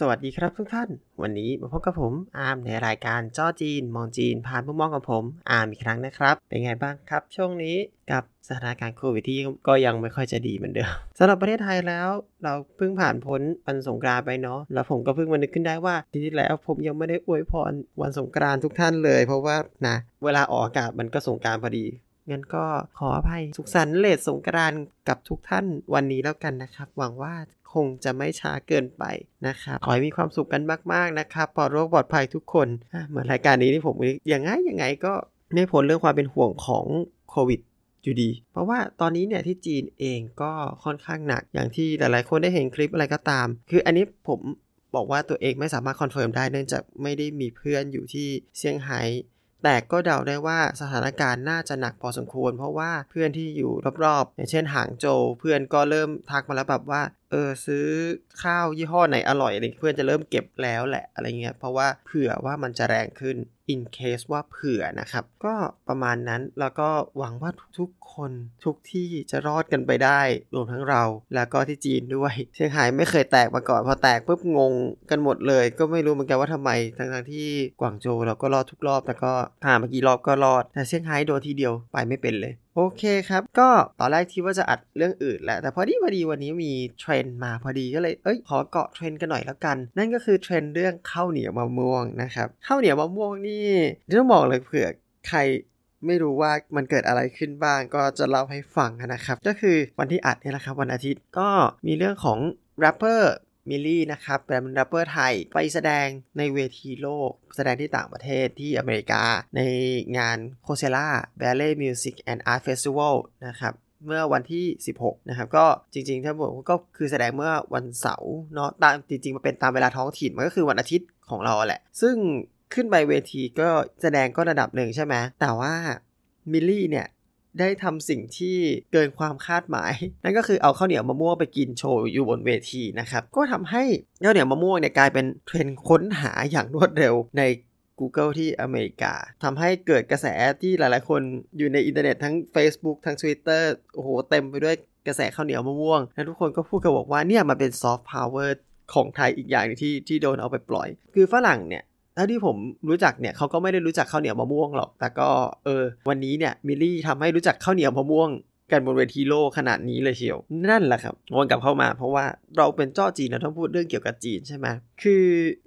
สวัสดีครับทุกท่าน วันนี้มาพบกับผมอาร์มในรายการจ้อจีน มองจีน ผ่านมุมมองของผมอาร์มอีกครั้งนะครับ เป็นไงบ้างครับ ช่วงนี้กับสถานการณ์โควิดที่ก็ยังไม่ค่อยจะดีเหมือนเดิมสำหรับประเทศไทยแล้ว เราเพิ่งผ่านพ้นวันสงกรานต์ไปเนาะแล้วผมก็เพิ่งมานึกขึ้นได้ว่าจริงๆแล้วผมยังไม่ได้อวยพรวันสงกรานต์ทุกท่านเลย เพราะว่านะเวลาออกอากาศมันก็สงกรานต์พอดี งั้นก็ขออภัยสุขสันต์ late สงกรานต์กับทุกท่านวันนี้แล้วกันนะครับ หวังว่าคงจะไม่ช้าเกินไปนะครับขอให้มีความสุขกันมาก ๆ นะครับปลอดโรคปลอดภัยทุกคนเหมือนรายการนี้ที่ผมอยังไงยังไงก็ไม่พ้นเรื่องความเป็นห่วงของโควิดอยู่ดีเพราะว่าตอนนี้เนี่ยที่จีนเองก็ค่อนข้างหนัก อย่างที่หลายๆ คนได้เห็นคลิปอะไรก็ตาม คืออันนี้ผมบอกว่าตัวเองไม่สามารถ confirm ได้เนื่องจากไม่ได้มีเพื่อนอยู่ที่เซี่ยงไฮ้ แต่ก็เดาได้ว่าสถานการณ์น่าจะหนักพอสมควร เพราะว่าเพื่อนที่อยู่รอบๆ อย่างเช่นหางโจเพื่อนก็เริ่มทักมาแล้วแบบว่าเออซื้อข้าวยี่ห้อไหนอร่อยอะไรเพื่อนจะเริ่มเก็บแล้วแหละอะไรเงี้ยเพราะว่าเผื่อว่ามันจะแรงขึ้น in case ว่าเผื่อนะครับ ก็ประมาณนั้นแล้วก็หวังว่าทุกๆคนทุกที่จะรอดกันไปได้ รวมทั้งเราแล้วก็ที่จีนด้วยเชียงไฮ้ไม่เคยแตกมาก่อน พอแตกปุ๊บงงกันหมดเลย ก็ไม่รู้เหมือนกันว่าทำไมทั้งๆที่กวางโจวเราก็รอดทุกรอบ แต่ก็ผ่านเมื่อกี้รอบก็รอด แต่เซี่ยงไฮ้โดนทีเดียวไปไม่เป็นเลย โอเคครับ ก็ตอนแรกที่ว่าจะอัดเรื่องอื่นแหละ แต่พอดีพอดีวันนี้มีเทรนด์มาพอดีก็เลย เอ้ย ขอเกาะเทรนด์กันหน่อยแล้วกัน นั่นก็คือเทรนด์เรื่องข้าวเหนียวมะม่วงนะครับข้าวเหนียวมะม่วงนี่ต้องบอกเลยเผื่อใครไม่รู้ว่ามันเกิดอะไรขึ้นบ้างก็จะเล่าให้ฟังนะครับ ก็คือวันที่อัดนี่แหละครับวันอาทิตย์ก็มีเรื่องของแรปเปอร์ มิลลี่นะครับเป็นแรปเปอร์ไทย ไปแสดงในเวทีโลก แสดงที่ต่างประเทศที่อเมริกา ในงาน Coachella Ballet Music and Art Festival นะครับเมื่อวันที่ 16 นะครับ ก็จริงๆ ถ้าบอกก็คือแสดงเมื่อวันเสาร์เนาะตามจริงๆ มันเป็นตามเวลาท้องถิ่น มันก็คือวันอาทิตย์ของเราแหละ ซึ่งขึ้นไปเวทีก็แสดงก็ระดับหนึ่งใช่ไหม แต่ว่ามิลลี่เนี่ย ได้ทำสิ่งที่เกินความคาดหมาย นั่นก็คือเอาข้าวเหนียวมะม่วงไปกินโชว์อยู่บนเวทีนะครับ ก็ทำให้ข้าวเหนียวมะม่วงเนี่ยกลายเป็นเทรนด์ค้นหาอย่างรวดเร็วใน Google ที่อเมริกาทำให้เกิดกระแสที่หลายๆ คนอยู่ในอินเทอร์เน็ตทั้ง Facebook ทั้ง Twitter โอ้โหเต็มไปด้วยกระแสข้าวเหนียวมะม่วง และทุกคนก็พูดกันบอกว่าเนี่ยมันเป็นซอฟต์พาวเวอร์ของไทยอีกอย่างนึงที่ที่โดนเอาไปปล่อย คือฝรั่งเนี่ย ถ้าที่ผมรู้จักเนี่ยเขาก็ไม่ได้รู้จักข้าวเหนียวมะม่วงหรอก แต่ก็เออ วันนี้เนี่ยมิลลี่ทำให้รู้จักข้าวเหนียวมะม่วงกันบนเวทีโลกขนาดนี้เลยเชียว นั่นแหละครับวนกลับเข้ามา เพราะว่าเราเป็นเจ้าจีนเราต้องพูดเรื่องเกี่ยวกับจีนใช่ไหมคือ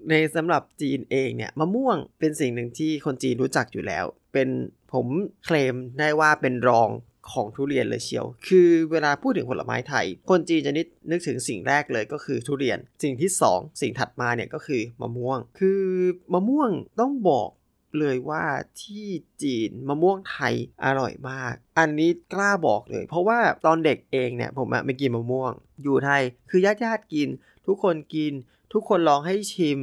ในสำหรับจีนเองเนี่ยมะม่วงเป็นสิ่งหนึ่งที่คนจีนรู้จักอยู่แล้ว เป็นผมเคลมได้ว่าเป็นรอง ของทุเรียนเลยเชียว คือเวลาพูดถึงผลไม้ไทย คนจีนจะนิดนึกถึงสิ่งแรกเลยก็คือทุเรียน สิ่งที่ 2 สิ่งถัดมาเนี่ยก็คือมะม่วง คือมะม่วงต้องบอกเลยว่าที่จีนมะม่วงไทยอร่อยมาก อันนี้กล้าบอกเลย เพราะว่าตอนเด็กเองเนี่ยผมไม่กินมะม่วง อยู่ไทยคือญาติญาติกิน ทุกคนกิน ทุกคนลองให้ชิม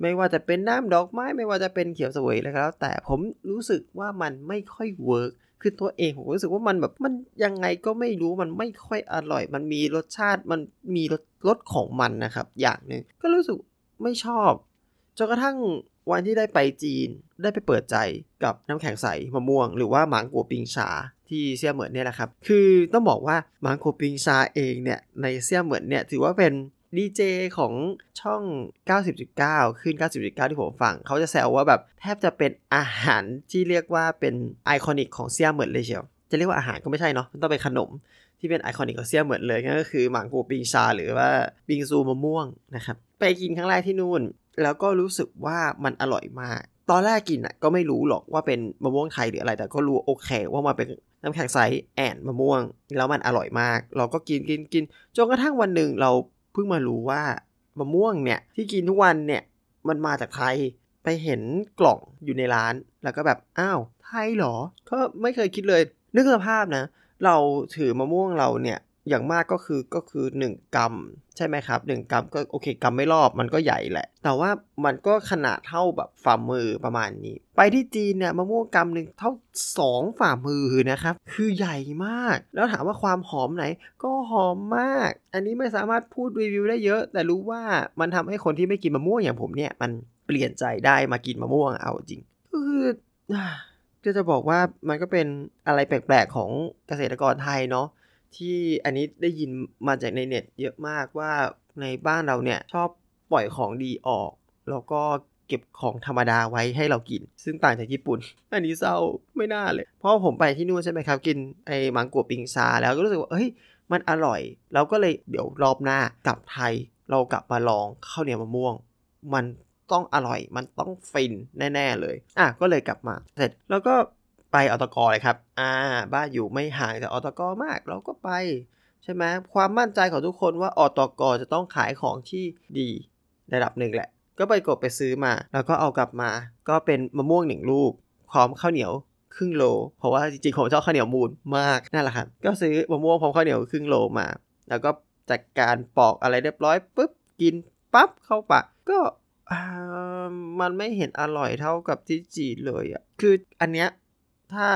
ไม่ว่าจะเป็นน้ำดอกไม้ ไม่ว่าจะเป็นเขียวสวยอะไรก็แล้ว แต่ผมรู้สึกว่ามันไม่ค่อยเวิร์ก คือตัวเองผมรู้สึกว่ามันแบบมันยังไงก็ไม่รู้มันไม่ค่อยอร่อย มันมีรสชาติมันมีรสรสของมันนะครับ อย่างหนึ่งก็รู้สึกไม่ชอบจนกระทั่งวันที่ได้ไปจีนได้ไปเปิดใจกับน้ำแข็งใสมะม่วง หรือว่าหมางกัวปิงชาที่เซี่ยเหมือนเนี่ยแหละครับ คือต้องบอกว่าหมางกัวปิงชาเองเนี่ยในเซี่ยเหมือนเนี่ยถือว่าเป็น ดีเจของช่อง 90.9 ขึ้น 90.9 ที่ผมฟัง เขาจะแซวว่าแบบแทบจะเป็นอาหารที่เรียกว่าเป็น iconic ของเซี่ยเหมินเลยเชียว จะเรียกว่าอาหารก็ไม่ใช่เนาะ มันต้องเป็นขนมที่เป็น iconic ของเซี่ยเหมินเลยนั่นก็คือ芒果冰沙 หรือว่าบิงซูมะม่วงนะครับ ไปกินครั้งแรกที่นู่น แล้วก็รู้สึกว่ามันอร่อยมาก ตอนแรกกินอะก็ไม่รู้หรอกว่าเป็นมะม่วงไทยหรืออะไร แต่ก็รู้โอเค ว่ามันเป็นน้ำแข็งใสแอนมะม่วง แล้วมันอร่อยมาก เราก็กินกินกินจนกระทั่งวันหนึ่งเรา พิ่งมารู้ว่ามะม่วงเนี่ยที่กินทุกวันเนี่ยมันมาจากไทยไปเห็นกล่องอยู่ในร้านแล้วก็แบบอ้าวไทยเหรอ ก็ไม่เคยคิดเลย นึกสภาพนะ เราถือมะม่วงเราเนี่ย อย่างมากก็คือก็คือ 1 กรัม ใช่ไหมครับ 1 กรัมก็โอเคกรัมไม่รอบมันก็ใหญ่แหละ แต่ว่ามันก็ขนาดเท่าแบบฝ่ามือประมาณนี้ ไปที่จีนเนี่ยมะม่วงกรัมหนึ่งเท่า 2 ฝ่ามือนะครับ คือใหญ่มาก แล้วถามว่าความหอมไหน ก็หอมมาก อันนี้ไม่สามารถพูดรีวิวได้เยอะ แต่รู้ว่ามันทำให้คนที่ไม่กินมะม่วงอย่างผมเนี่ยมันเปลี่ยนใจได้มากินมะม่วงเอาจริงคือก็จะบอกว่ามันก็เป็นอะไรแปลกๆของเกษตรกรไทยเนาะ ที่อันนี้ได้ยินมาจากในเน็ตเยอะมากว่าในบ้านเราเนี่ยชอบปล่อยของดีออก แล้วก็เก็บของธรรมดาไว้ให้เรากิน ซึ่งต่างจากญี่ปุ่น อันนี้เศร้าไม่น่าเลย เพราะผมไปที่นู่นใช่ไหมครับ กินไอ้มังกัวปิงซาแล้วก็รู้สึกว่าเอ้ยมันอร่อย เราก็เลยเดี๋ยวรอบหน้ากลับไทย เรากลับมาลองข้าวเหนียวมะม่วง มันต้องอร่อย มันต้องฟินแน่ ๆ เลย อะก็เลยกลับมาเสร็จแล้วก็ ไปอตกเลยครับ อ่า บ้านอยู่ไม่ห่างจากอตกมาก เราก็ไปใช่ไหมความมั่นใจของทุกคนว่าอตกจะต้องขายของที่ดีระดับหนึ่งแหละ ก็ไปกดไปซื้อมา แล้วก็เอากลับมา ก็เป็นมะม่วงหนึ่งลูกพร้อมข้าวเหนียวครึ่งโล เพราะว่าจริงๆผมชอบข้าวเหนียวมูนมากนั่นแหละครับ ก็ซื้อมะม่วงพร้อมข้าวเหนียวครึ่งโลมา แล้วก็จัดการปอกอะไรเรียบร้อยปุ๊บกินปั๊บเข้าปากก็มันไม่เห็นอร่อยเท่ากับที่จีนเลยอะ่ะ คืออันเนี้ย ถ้า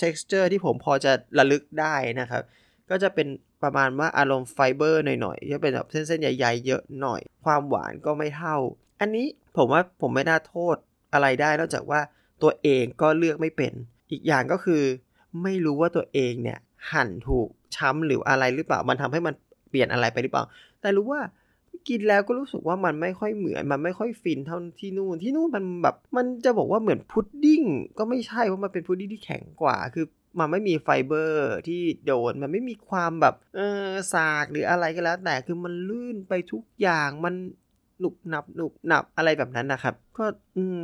texture ที่ผมพอจะระลึกได้นะครับ ก็จะเป็นประมาณว่าอารมณ์ไฟเบอร์หน่อยๆจะเป็นแบบเส้นๆใหญ่ๆเยอะหน่อย ความหวานก็ไม่เท่า อันนี้ผมว่าผมไม่น่าโทษอะไรได้นอกจากว่าตัวเองก็เลือกไม่เป็น อีกอย่างก็คือไม่รู้ว่าตัวเองเนี่ยหั่นถูกช้ำหรืออะไรหรือเปล่า มันทำให้มันเปลี่ยนอะไรไปหรือเปล่า แต่รู้ว่า กินแล้วก็รู้สึกว่ามันไม่ค่อยเหมือนมันไม่ค่อยฟินเท่าที่นู่นที่นู่นมันแบบมันจะบอกว่าเหมือนพุดดิ้งก็ไม่ใช่เพราะมันเป็นพุดดิ้งที่แข็งกว่าคือมันไม่มีไฟเบอร์ที่โดน มันไม่มีความแบบ เออสากหรืออะไรก็แล้ว แต่คือมันลื่นไปทุกอย่างมันหนุบหนับหนุบหนับอะไรแบบนั้นนะครับ ก็อืม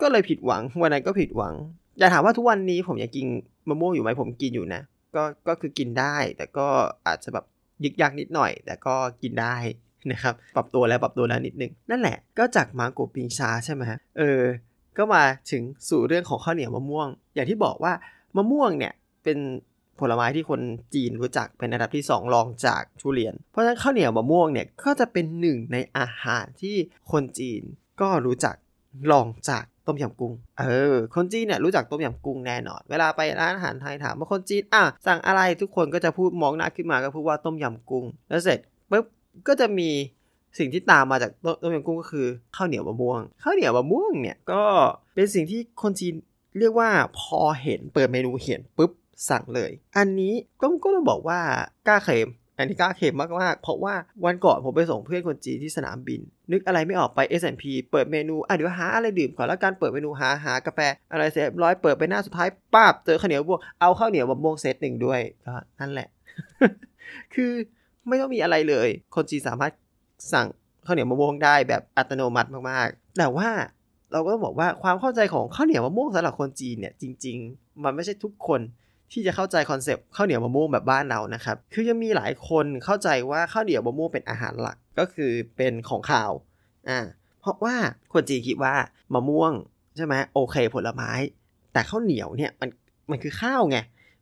ก็เลยผิดหวังวันนั้นก็ผิดหวังอย่าถามว่าทุกวันนี้ผมยังกินมะม่วงอยู่ไหมผมกินอยู่นะ ก็ก็คือกินได้ แต่ก็อาจจะแบบยึกยักนิดหน่อย แต่ก็กินได้ นะครับปรับตัวแล้วปรับตัวแล้วนิดนึง นั่นแหละก็จากมาโกปิงชาใช่ไหมฮะเออ ก็มาถึงสู่เรื่องของข้าวเหนียวมะม่วง อย่างที่บอกว่ามะม่วงเนี่ยเป็นผลไม้ที่คนจีนรู้จักเป็นอันดับที่ 2 รองจากทุเรียน เพราะฉะนั้นข้าวเหนียวมะม่วงเนี่ยก็จะเป็นหนึ่งในอาหารที่คนจีนก็รู้จักรองจากต้มยำกุ้ง เออ คนจีนเนี่ยรู้จักต้มยำกุ้งแน่นอน เวลาไปร้านอาหารไทยถามว่าคนจีนอะสั่งอะไรทุกคนก็จะพูดมองหน้าขึ้นมาก็พูดว่าต้มยำกุ้ง แล้วเสร็จปุ๊บ ก็จะมีสิ่งที่ตามมาจากต้มยำกุ้งก็คือข้าวเหนียวมะม่วงข้าวเหนียวมะม่วงเนี่ยก็เป็นสิ่งที่คนจีนเรียกว่าพอเห็นเปิดเมนูเห็นปุ๊บสั่งเลย อันนี้ต้องก็ต้องบอกว่ากล้าเคลมอันนี้กล้าเคลมมากๆเพราะว่าวันก่อนผมไปส่งเพื่อนคนจีนที่สนามบิน นึกอะไรไม่ออกไป S&P เปิดเมนูอะเดี๋ยวหาอะไรดื่มก่อนแล้วการเปิดเมนูหาหากาแฟอะไรเสร็จร้อยเปิดไปหน้าสุดท้ายป้าบเจอข้าวเหนียวมะม่วงเอาข้าวเหนียวมะม่วงเซตหนึ่งด้วยก็นั่นแหละ คือ ไม่ต้องมีอะไรเลย คนจีนสามารถสั่งข้าวเหนียวมะม่วงได้แบบอัตโนมัติมากๆ แต่ว่าเราก็ต้องบอกว่าความเข้าใจของข้าวเหนียวมะม่วงสำหรับคนจีนเนี่ยจริง ๆ มันไม่ใช่ทุกคนที่จะเข้าใจคอนเซปต์ข้าวเหนียวมะม่วงแบบบ้านเรานะครับ คือยังมีหลายคนเข้าใจว่าข้าวเหนียวมะม่วงเป็นอาหารหลักก็คือเป็นของข่าว อ่า เพราะว่าคนจีนคิดว่ามะม่วงใช่ไหมโอเคผลไม้ แต่ข้าวเหนียวเนี่ยมันมันคือข้าวไง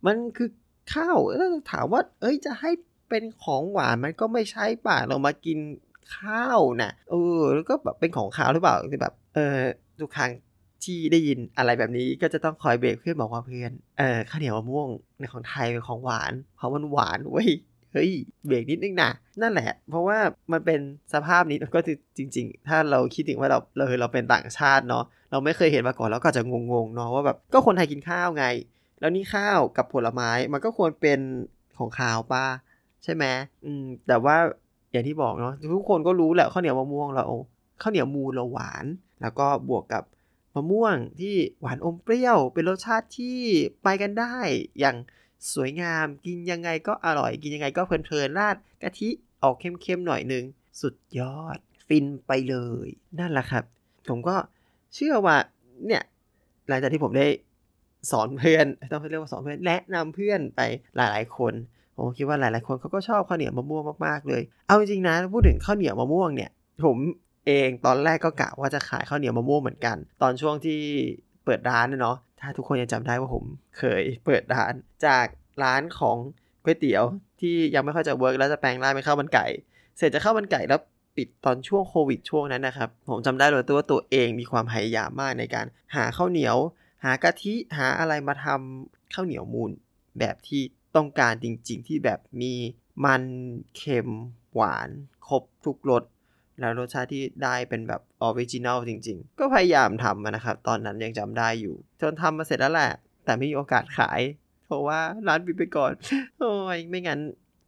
มันคือข้าวแล้วถามว่า เอ้ยจะให้ เป็นของหวานมันก็ไม่ใช่ป่ะเรามากินข้าวนะเออ แล้วก็แบบเป็นของข้าวหรือเปล่าแบบ เออทุกครั้งที่ได้ยินอะไรแบบนี้ก็จะต้องคอยเบรกเพื่อนบอกว่าเพื่อนเออข้าวเหนียวมะม่วงในของไทยเป็นของหวาน เพราะมันหวานเว้ยเฮ้ยเบรกนิดนึงนะนั่นแหละ เพราะว่ามันเป็นสภาพนี้ก็คือจริง ๆ ถ้าเราคิดถึงว่าเราเราเราเป็นต่างชาติเนาะเราไม่เคยเห็นมาก่อนแล้วก็จะงงๆเนาะว่าแบบก็คนไทยกินข้าวไง แล้วนี่ข้าวกับผลไม้มันก็ควรเป็นของขาวป้า ใช่ไหมอืม แต่ว่าอย่างที่บอกเนาะทุกคนก็รู้แหละข้าวเหนียวมะม่วงเราข้าวเหนียวมูเราหวาน แล้วก็บวกกับมะม่วงที่หวานอมเปรี้ยว เป็นรสชาติที่ไปกันได้ อย่างสวยงามกินยังไงก็อร่อยกินยังไงก็เพลินๆราดกะทิออกเข้มๆหน่อยนึง สุดยอด ฟินไปเลย นั่นแหละครับ ผมก็เชื่อว่าเนี่ยหลังจากที่ผมได้สอนเพื่อนต้องเรียกว่าสอนเพื่อนแนะนำเพื่อนไปหลายๆคน ผมคิดว่าหลายๆคนเขาก็ชอบข้าวเหนียวมะม่วงมากๆเลย เอาจริงๆนะพูดถึงข้าวเหนียวมะม่วงเนี่ย ผมเองตอนแรกก็กะว่าจะขายข้าวเหนียวมะม่วงเหมือนกัน ตอนช่วงที่เปิดร้านเนาะถ้าทุกคนยังจำได้ว่าผมเคยเปิดร้านจากร้านของก๋วยเตี๋ยวที่ยังไม่ค่อยจะเวิร์กแล้วจะแปลงร้านเป็นข้าวมันไก่ เสร็จจะข้าวมันไก่แล้วปิดตอนช่วงโควิดช่วงนั้นนะครับ ผมจำได้เลยตัวว่าตัวเองมีความพยายามมากในการหาข้าวเหนียว หากะทิหาอะไรมาทำข้าวเหนียวมูลแบบที่ ต้องการจริง ๆ ที่แบบมีมันเค็มหวาน ครบทุกรสแล้วรสชาติที่ได้เป็นแบบ original จริง ๆ ก็พยายามทำนะครับ ตอนนั้นยังจำได้อยู่ จนทำมาเสร็จแล้วแหละ แต่ไม่มีโอกาสขาย เพราะว่าร้านปิดไปก่อน โอ้ย ไม่งั้น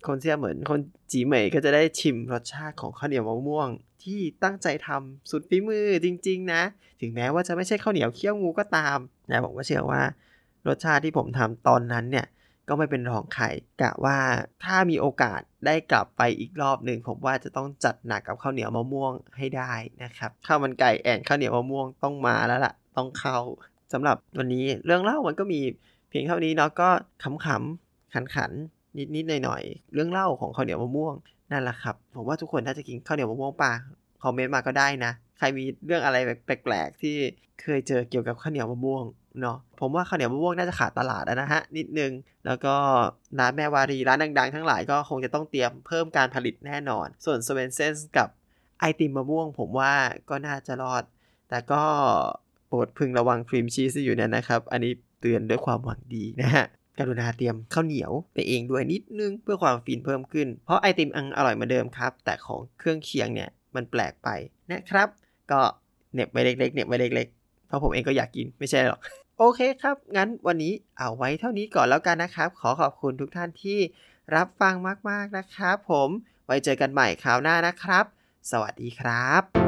คนเซี่ยเหมินคนจี๋เหม่ยก็จะได้ชิมรสชาติของข้าวเหนียวมะม่วง ที่ตั้งใจทำสุดฝีมือจริง ๆ นะ ถึงแม้ว่าจะไม่ใช่ข้าวเหนียวเขี้ยวงูก็ตามแต่ผมก็เชื่อว่า รสชาติที่ผมทำตอนนั้นเนี่ย ก็ไม่เป็นรองใครกะว่าถ้ามีโอกาสได้กลับไปอีกรอบหนึ่งผมว่าจะต้องจัดหนักกับข้าวเหนียวมะม่วงให้ได้นะครับข้าวมันไก่แอนข้าวเหนียวมะม่วงต้องมาแล้วล่ะ ต้องเข้าสำหรับวันนี้เรื่องเล่ามันก็มีเพียงเท่านี้เนาะก็ขำๆขันๆนิดๆหน่อยๆเรื่องเล่าของข้าวเหนียวมะม่วงนั่นแหละครับผมว่าทุกคนน่าจะกินข้าวเหนียวมะม่วงป่ะคอมเมนต์มาก็ได้นะ ใครมีเรื่องอะไรแปลกๆที่เคยเจอเกี่ยวกับข้าวเหนียวมะม่วง เนาะผมว่าข้าวเหนียวมะม่วงน่าจะขาดตลาดนะฮะนิดนึง แล้วก็ร้านแม่วารีร้านดังๆ ทั้งหลายก็คงจะต้องเตรียมเพิ่มการผลิตแน่นอน ส่วนสเวนเซนส์กับไอติมมะม่วง ผมว่าก็น่าจะรอด แต่ก็โปรดพึงระวังครีมชีสอยู่เนี่ยนะครับ อันนี้เตือนด้วยความหวังดีนะฮะกรุณาเตรียมข้าวเหนียวไปเองด้วยนิดนึงเพื่อความฟินเพิ่มขึ้น เพราะไอติมอังอร่อยเหมือนเดิมครับ แต่ของเครื่องเคียงเนี่ยมันแปลกไปนะครับ ก็เน็บไว้เล็กๆเน็บไว้เล็กๆ เพราะผมเองก็อยากกินไม่ใช่หรอก โอเคครับ งั้นวันนี้เอาไว้เท่านี้ก่อนแล้วกันนะครับ ขอขอบคุณทุกท่านที่รับฟังมาก ๆ นะครับผม ไว้เจอกันใหม่คราวหน้านะครับ สวัสดีครับ